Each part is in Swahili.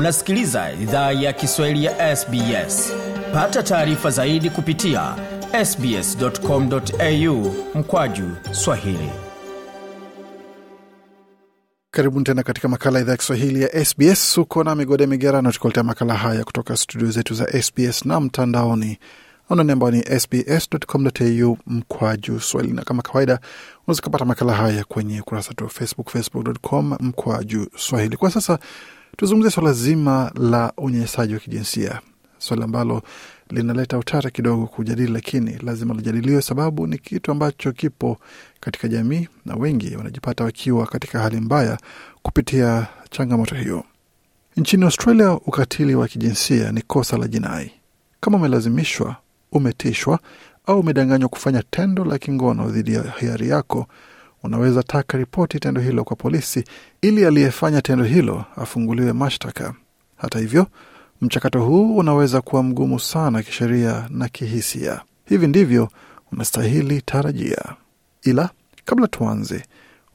Unasikiliza idhaa ya Kiswahili ya SBS. Pata taarifa zaidi kupitia sbs.com.au mkwaju swahili. Karibuni tena katika makala ya idhaa ya Kiswahili ya SBS. Uko na migode migerano, tukuletea makala haya kutoka studio zetu za SBS na mtandaoni anani ambao ni sbs.com.au mkwaju swahili, na kama kawaida unaweza kupata makala haya kwenye ukurasa wetu wa Facebook, facebook.com mkwaju swahili. Kwa sasa tuzungumzie swala zima la unyanyasaji wa kijinsia, swala ambalo linaleta utata kidogo kujadili, lakini lazima lijadiliwe, sababu ni kitu ambacho kipo katika jamii na wengi wanajipata wakiwa katika hali mbaya kupitia changamoto hiyo. Nchini Australia, ukatili wa kijinsia ni kosa la jinai. Kama umelazimishwa, umetishwa au umedanganywa kufanya tendo la kingono dhidi ya hiari yako, unaweza taka ripoti tendo hilo kwa polisi ili aliyefanya tendo hilo afunguliwe mashtaka. Hata hivyo, mchakato huu unaweza kuwa mgumu sana kisheria na kihisia. Hivi ndivyo unastahili tarajia. Ila kabla tuanze,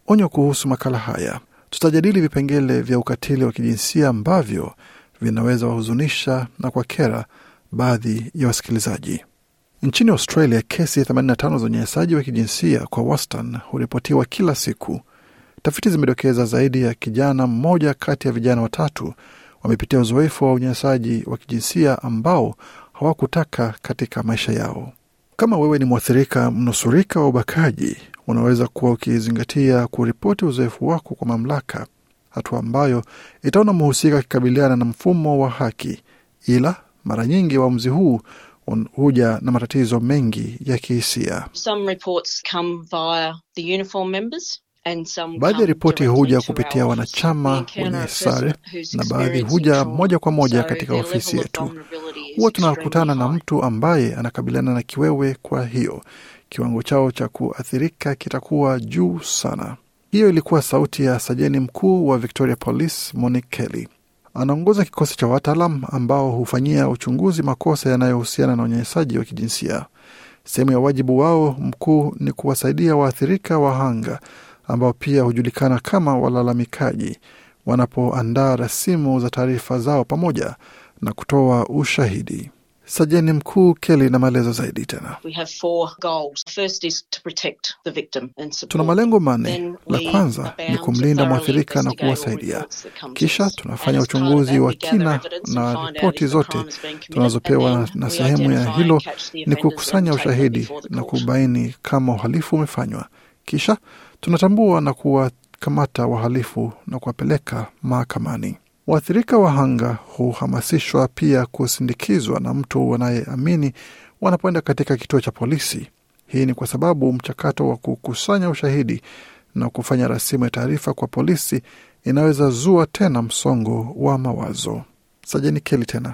onyo kuhusu makala haya. Tutajadili vipengele vya ukatili wa kijinsia ambavyo vinaweza wahuzunisha na kwa kera baadhi ya wasikilizaji. Nchini Australia, kesi 85 za unyanyasaji wa kijinsia kwa wastani huripotiwa kila siku. Tafiti zimedokeza zaidi ya kijana mmoja kati ya vijana watatu wamepitia uzoefu wa unyanyasaji wa kijinsia ambao hawakutaka katika maisha yao. Kama wewe ni mwathirika mnusurika wa ubakaji, unaweza kuwa ukizingatia kuripoti uzoefu wako kwa mamlaka, hatua ambayo itaona mhusika akikabiliana na mfumo wa haki. Ila mara nyingi uamuzi huu huja na matatizo mengi ya kihisia. Baadhi ya ripoti huja kupitia wanachama wenye sare na baadhi huja moja kwa moja katika ofisi yetu. Huwa tunakutana na mtu ambaye anakabiliana na kiwewe, kwa hiyo kiwango chao cha kuathirika kitakuwa juu sana. Hiyo ilikuwa sauti ya sajeni mkuu wa Victoria Police Monique Kelly. Anaongoza kikosi cha wataalam ambao hufanyia uchunguzi makosa yanayohusiana na unyanyasaji wa kijinsia. Sehemu ya wajibu wao mkuu ni kuwasaidia waathirika wahanga ambao pia hujulikana kama walalamikaji wanapoandaa rasimu za taarifa zao pamoja na kutoa ushahidi. Sajeni mkuu Kelly na maelezo zaidi tena. Tuna malengo manne. La kwanza ni kumlinda mwathirika na kuwasaidia, kisha tunafanya uchunguzi wa kina na ripoti zote tunazopewa, na sehemu ya hilo ni kukusanya ushahidi na kubaini kama uhalifu umefanywa, kisha tunatambua na kuwakamata wahalifu na kuwapeleka mahakamani. Waathirika wahanga huhamasishwa pia kusindikizwa na mtu wanayeamini wanapoenda katika kituo cha polisi. Hii ni kwa sababu mchakato wa kukusanya ushahidi na kufanya rasimu ya taarifa kwa polisi inaweza zua tena msongo wa mawazo. Sajeni Kelly tena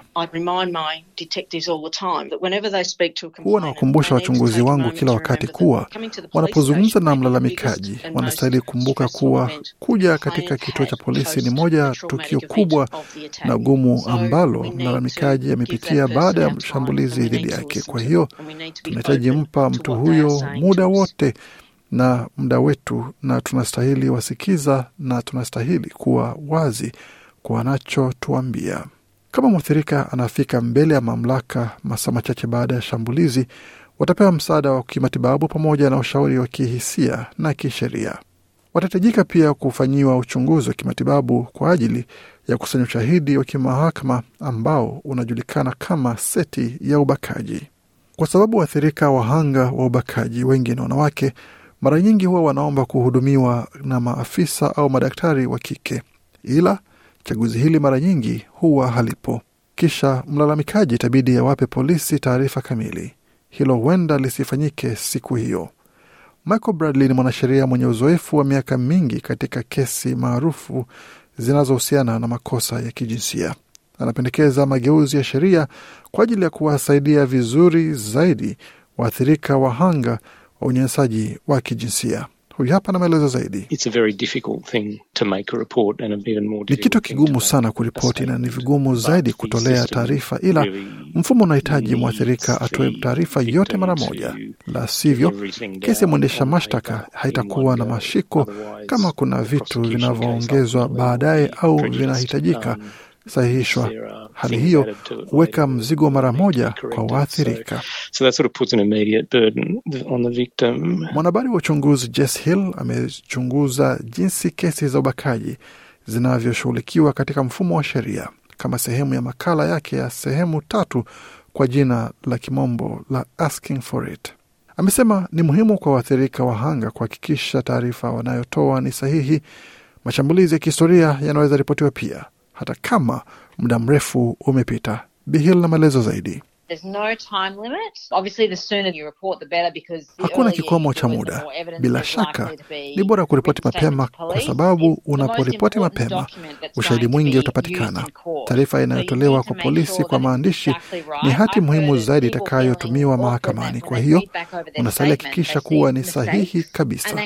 huwa nawakumbusha wachunguzi wangu kila wakati kuwa wanapozungumza na mlalamikaji wanastahili kumbuka kuwa kuja katika kituo cha polisi ni moja tukio kubwa na gumu ambalo mlalamikaji amepitia baada ya shambulizi dhidi yake. Kwa hiyo tunahitaji mpa mtu huyo muda wote na muda wetu, na tunastahili wasikiza na tunastahili kuwa wazi kwa wanachotuambia. Kama mwathirika anafika mbele ya mamlaka masaa machache baada ya shambulizi, watapewa msaada wa kimatibabu pamoja na ushauri wa kihisia na kisheria. Watahitajika pia kufanyiwa uchunguzi wa kimatibabu kwa ajili ya kusanya ushahidi wa kimahakama ambao unajulikana kama seti ya ubakaji. Kwa sababu waathirika wahanga wa ubakaji wengi ni wanawake, mara nyingi huwa wanaomba kuhudumiwa na maafisa au madaktari wa kike, ila chaguzi hili mara nyingi huwa halipo. Kisha mlalamikaji itabidi awape polisi taarifa kamili. Hilo huenda lisifanyike siku hiyo. Michael Bradley ni mwanasheria mwenye uzoefu wa miaka mingi katika kesi maarufu zinazohusiana na makosa ya kijinsia. Anapendekeza mageuzi ya sheria kwa ajili ya kuwasaidia vizuri zaidi waathirika wahanga wa unyanyasaji wa kijinsia. Huyu hapa na maelezo zaidi. Ni kitu kigumu sana kuripoti na ni vigumu zaidi kutolea taarifa, ila mfumo unahitaji mwathirika atoe taarifa yote mara moja, la sivyo kesi ya mwendesha mashtaka haitakuwa na mashiko kama kuna vitu vinavyoongezwa baadaye au vinahitajika sahihishwa. Hali hiyo huweka mzigo mara moja kwa waathirika. Mwanahabari wa uchunguzi Jess Hill amechunguza jinsi kesi za ubakaji zinavyoshughulikiwa katika mfumo wa sheria kama sehemu ya makala yake ya sehemu tatu kwa jina la kimombo la Asking for It. Amesema ni muhimu kwa waathirika wahanga kuhakikisha taarifa wanayotoa ni sahihi. Mashambulizi ya kihistoria yanaweza ripotiwa pia hata kama muda mrefu umepita. Bihil na maelezo zaidi. Hakuna kikomo cha muda. Bila shaka. ni bora kuripoti mapema, kwa sababu unaporipoti mapema, ushahidi mwingi utapatikana. Taarifa inayotolewa kwa polisi kwa maandishi ni hati muhimu zaidi itakayotumiwa mahakamani. Kwa hiyo unastahili hakikisha kuwa ni sahihi kabisa.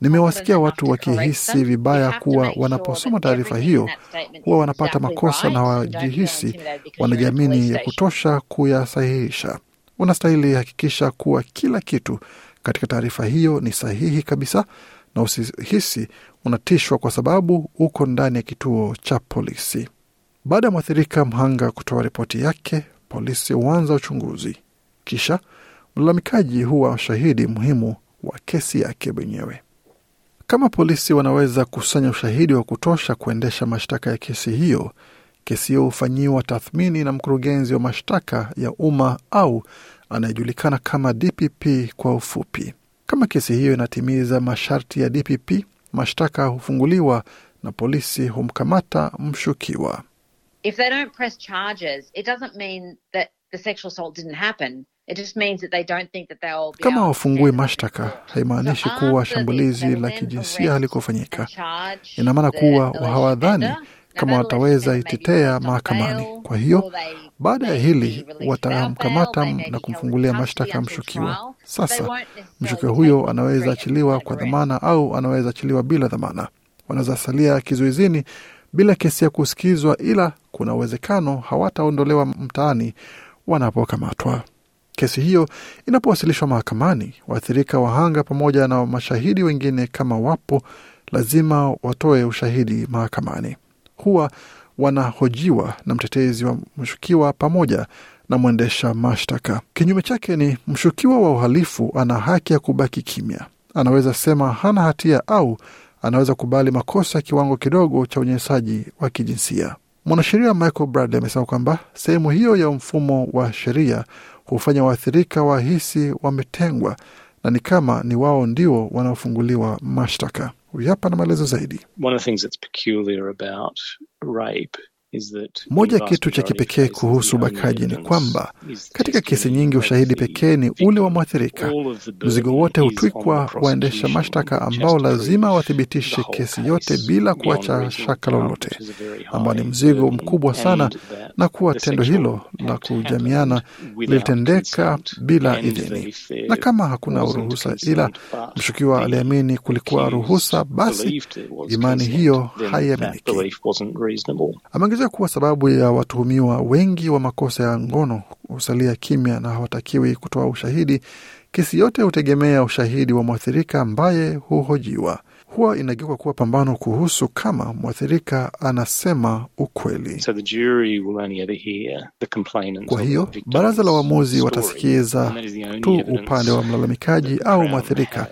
Nimewasikia watu wakihisi vibaya kuwa wanaposoma taarifa hiyo huwa wanapata makosa na wajihisi wanajiamini ya kutosha kuyasahihisha. Unastahili hakikisha kuwa kila kitu katika taarifa hiyo ni sahihi kabisa, na usihisi unatishwa kwa sababu uko ndani ya kituo cha polisi. Baada ya mwathirika mhanga kutoa ripoti yake, polisi huanza uchunguzi, kisha mlalamikaji huwa shahidi muhimu wa kesi yake mwenyewe. Kama polisi wanaweza kusanya ushahidi wa kutosha kuendesha mashtaka ya kesi hiyo, kesi hiyo hufanyiwa tathmini na mkurugenzi wa mashtaka ya umma au anayejulikana kama DPP kwa ufupi. Kama kesi hiyo inatimiza masharti ya DPP, mashtaka hufunguliwa na polisi humkamata mshukiwa. If they don't press charges, it doesn't mean that the sexual assault didn't happen. It just means that they don't think that they'll be Kama wafungui mashtaka haimaanishi kuwa shambulizi la kijinsia halikufanyika. Ina maana kuwa hawadhani. Kama wataweza itetea mahakamani. Kwa hiyo baada ya hili watamkamata na kumfungulia mashtaka mshukiwa. Sasa mshukiwa huyo anaweza achiliwa kwa dhamana au anaweza achiliwa bila dhamana. Wanaweza salia kizuizini bila kesi ya kusikizwa, ila kuna uwezekano hawataondolewa mtaani wanapokamatwa. Kesi hiyo inapowasilishwa mahakamani, waathirika wahanga pamoja na mashahidi wengine kama wapo, lazima watoe ushahidi mahakamani. Huwa wanahojiwa na mtetezi wa mshukiwa pamoja na mwendesha mashtaka. Kinyume chake ni mshukiwa wa uhalifu ana haki ya kubaki kimya. Anaweza sema hana hatia au anaweza kubali makosa ya kiwango kidogo cha unyanyasaji wa kijinsia. Mwanasheria Michael Bradley amesema kwamba sehemu hiyo ya mfumo wa sheria hufanya waathirika wahisi wametengwa na ni kama ni wao ndio wanaofunguliwa mashtaka. Huyu hapa na maelezo zaidi. One of the things that's peculiar about rape Moja ya kitu cha kipekee kuhusu ubakaji ni kwamba katika kesi nyingi ushahidi pekee ni ule wa mwathirika. Mzigo wote hutwikwa waendesha mashtaka ambao lazima wathibitishe kesi yote bila kuacha shaka lolote, ambao ni mzigo mkubwa sana, na kuwa tendo hilo la kujamiana lilitendeka bila idhini, na kama hakuna ruhusa, ila mshukiwa aliamini kulikuwa ruhusa, basi imani hiyo haiaminiki. Ameongezea kuwa sababu ya watuhumiwa wengi wa makosa ya ngono husalia kimya na hawatakiwi kutoa ushahidi. Kesi yote hutegemea ushahidi wa mwathirika ambaye huhojiwa. Huwa inageuka kuwa pambano kuhusu kama mwathirika anasema ukweli. So the jury will only ever hear the complainants Kwa hiyo baraza la waamuzi watasikiza tu upande wa mlalamikaji au mwathirika,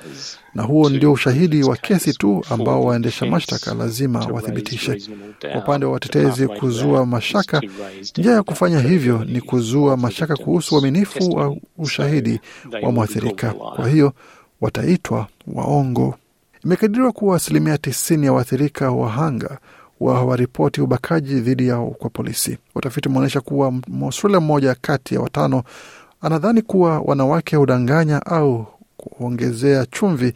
na huo ndio ushahidi wa kesi tu ambao waendesha mashtaka lazima wathibitishe. Kwa upande wa watetezi kuzua mashaka, njia ya kufanya hivyo ni kuzua mashaka kuhusu uaminifu wa ushahidi wa mwathirika. Kwa hiyo wataitwa waongo. Imekadiriwa kuwa asilimia tisini ya waathirika wahanga wa hawaripoti ubakaji dhidi yao kwa polisi. Utafiti umeonyesha kuwa Mwaustralia mmoja kati ya watano anadhani kuwa wanawake hudanganya au kuongezea chumvi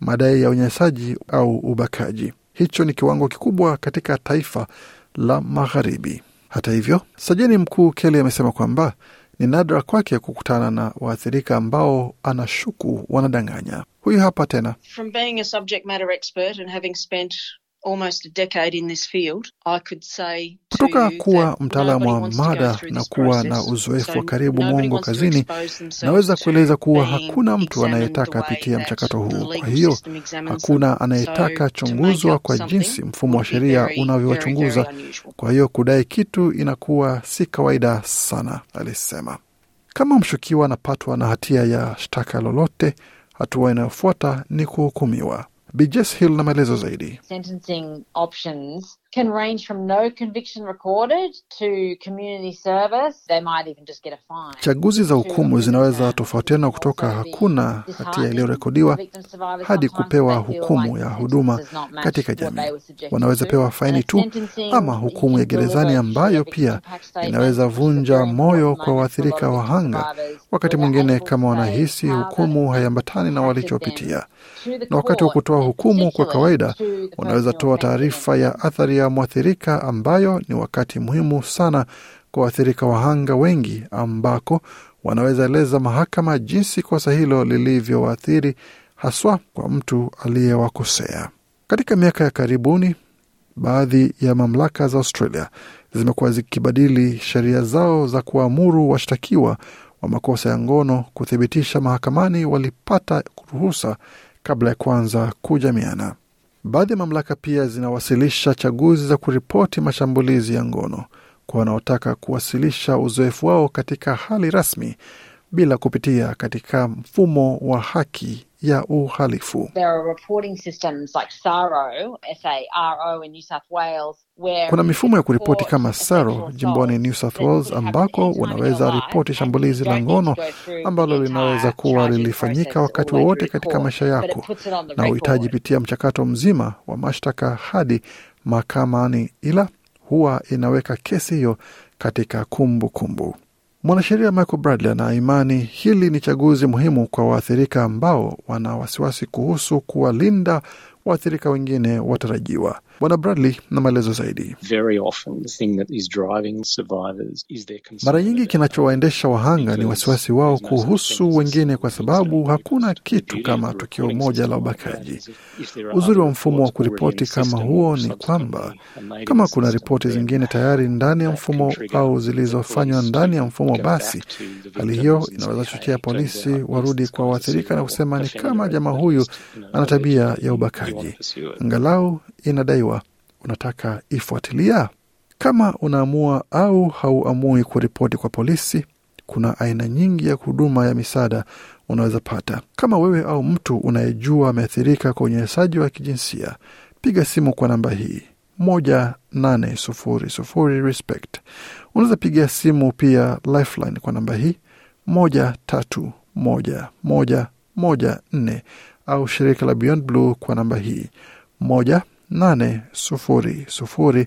madai ya unyanyasaji au ubakaji. Hicho ni kiwango kikubwa katika taifa la magharibi. Hata hivyo, sajeni mkuu Kelly amesema kwamba ni nadra kwake kukutana na waathirika ambao anashuku wanadanganya. Huyu hapa tena. from being a subject matter expert and having spent almost a decade in this field, I could say to Kutoka kuwa mtaalamu wa mada na kuwa na uzoefu wa karibu mwongo kazini, naweza kueleza kuwa hakuna mtu anayetaka that mchakato huu. Kwa hiyo hakuna anayetaka chunguzwa kwa jinsi mfumo wa sheria unavyowachunguza. Kwa hiyo kudai kitu inakuwa si kawaida sana, alisema. Kama mshukiwa anapatwa na hatia ya shtaka lolote, hatua inayofuata ni kuhukumiwa. Bjes Hill na maelezo zaidi. sentencing options can range from no conviction recorded to community service. They might even just get a fine. Chaguzi za hukumu zinaweza tofautiana kutoka hakuna hatia iliyorekodiwa hadi kupewa hukumu ya huduma katika jamii. Wanaweza pewa faini tu ama hukumu ya gerezani ambayo pia inaweza vunja moyo kwa waathirika wahanga, wakati mwingine kama wanahisi hukumu haiambatani na walichopitia. Na wakati wa kutoa hukumu, kwa kawaida wanaweza toa taarifa ya athari ya mwathirika, ambayo ni wakati muhimu sana kwa waathirika wahanga wengi, ambako wanaweza eleza mahakama jinsi kosa hilo lilivyowaathiri, haswa kwa mtu aliyewakosea. Katika miaka ya karibuni, baadhi ya mamlaka za Australia zimekuwa zikibadili sheria zao za kuamuru washtakiwa wa makosa ya ngono kuthibitisha mahakamani walipata ruhusa kabla ya kuanza kujamiana. Baadhi ya mamlaka pia zinawasilisha chaguzi za kuripoti mashambulizi ya ngono kwa wanaotaka kuwasilisha uzoefu wao katika hali rasmi bila kupitia katika mfumo wa haki ya uhalifu. There are reporting systems like SARO, S-A-R-O in New South Wales, where Kuna mifumo ya kuripoti kama SARO jimboni New South Wales, ambako unaweza ripoti shambulizi la ngono ambalo linaweza kuwa lilifanyika wakati wowote katika maisha yako na uhitaji pitia mchakato mzima wa mashtaka hadi mahakamani, ila huwa inaweka kesi hiyo katika kumbukumbu kumbu. Mwanasheria Michael Bradley ana imani hili ni chaguzi muhimu kwa waathirika ambao wana wasiwasi kuhusu kuwalinda waathirika wengine watarajiwa. Bwana Bradley na maelezo zaidi. Very often, the thing that is driving survivors is their concern Mara nyingi kinachowaendesha wahanga ni wasiwasi wao kuhusu wengine, kwa sababu hakuna kitu kama tukio moja la ubakaji. Uzuri wa mfumo wa kuripoti kama huo ni kwamba kama kuna ripoti zingine tayari ndani ya mfumo au zilizofanywa ndani ya mfumo, basi hali hiyo inaweza chochea polisi warudi kwa waathirika na kusema ni kama jamaa huyu ana tabia ya ubakaji, want to pursue it." angalau inadaiwa. Unataka ifuatilia? Kama unaamua au hauamui kuripoti kwa polisi, kuna aina nyingi ya huduma ya misaada unaweza pata. Kama wewe au mtu unayejua ameathirika kwa unyanyasaji wa kijinsia, piga simu kwa namba hii moja nane sufuri sufuri respect. Unaweza piga simu pia Lifeline kwa namba hii moja tatu moja moja moja nne au shirika la Beyond Blue kwa namba hii moja nane sufuri sufuri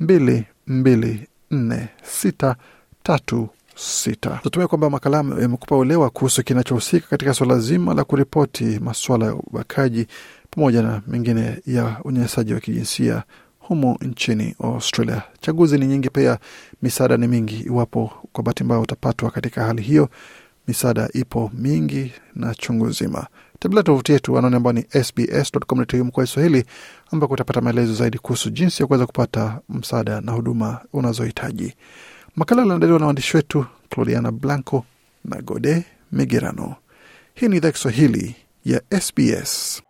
mbili mbili nne sita tatu sita. Tutumia kwamba makala yamekupa uelewa kuhusu kinachohusika katika suala zima la kuripoti masuala ya ubakaji pamoja na mengine ya unyanyasaji wa kijinsia humo nchini Australia. Chaguzi ni nyingi, pia misaada ni mingi. Iwapo kwa bahati mbaya utapatwa katika hali hiyo, misaada ipo mingi na chungu zima. Tembelea tovuti yetu anaone ambao ni sbs.com.au kwa Kiswahili, ambako utapata maelezo zaidi kuhusu jinsi ya kuweza kupata msaada na huduma unazohitaji. Makala yaliandaliwa na waandishi wetu Claudiana Blanco na Gode Migerano. Hii ni idhaa Kiswahili ya SBS.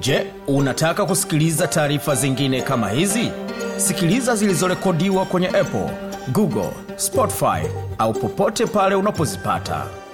Je, unataka kusikiliza taarifa zingine kama hizi? Sikiliza zilizorekodiwa kwenye Apple, Google, Spotify au popote pale unapozipata.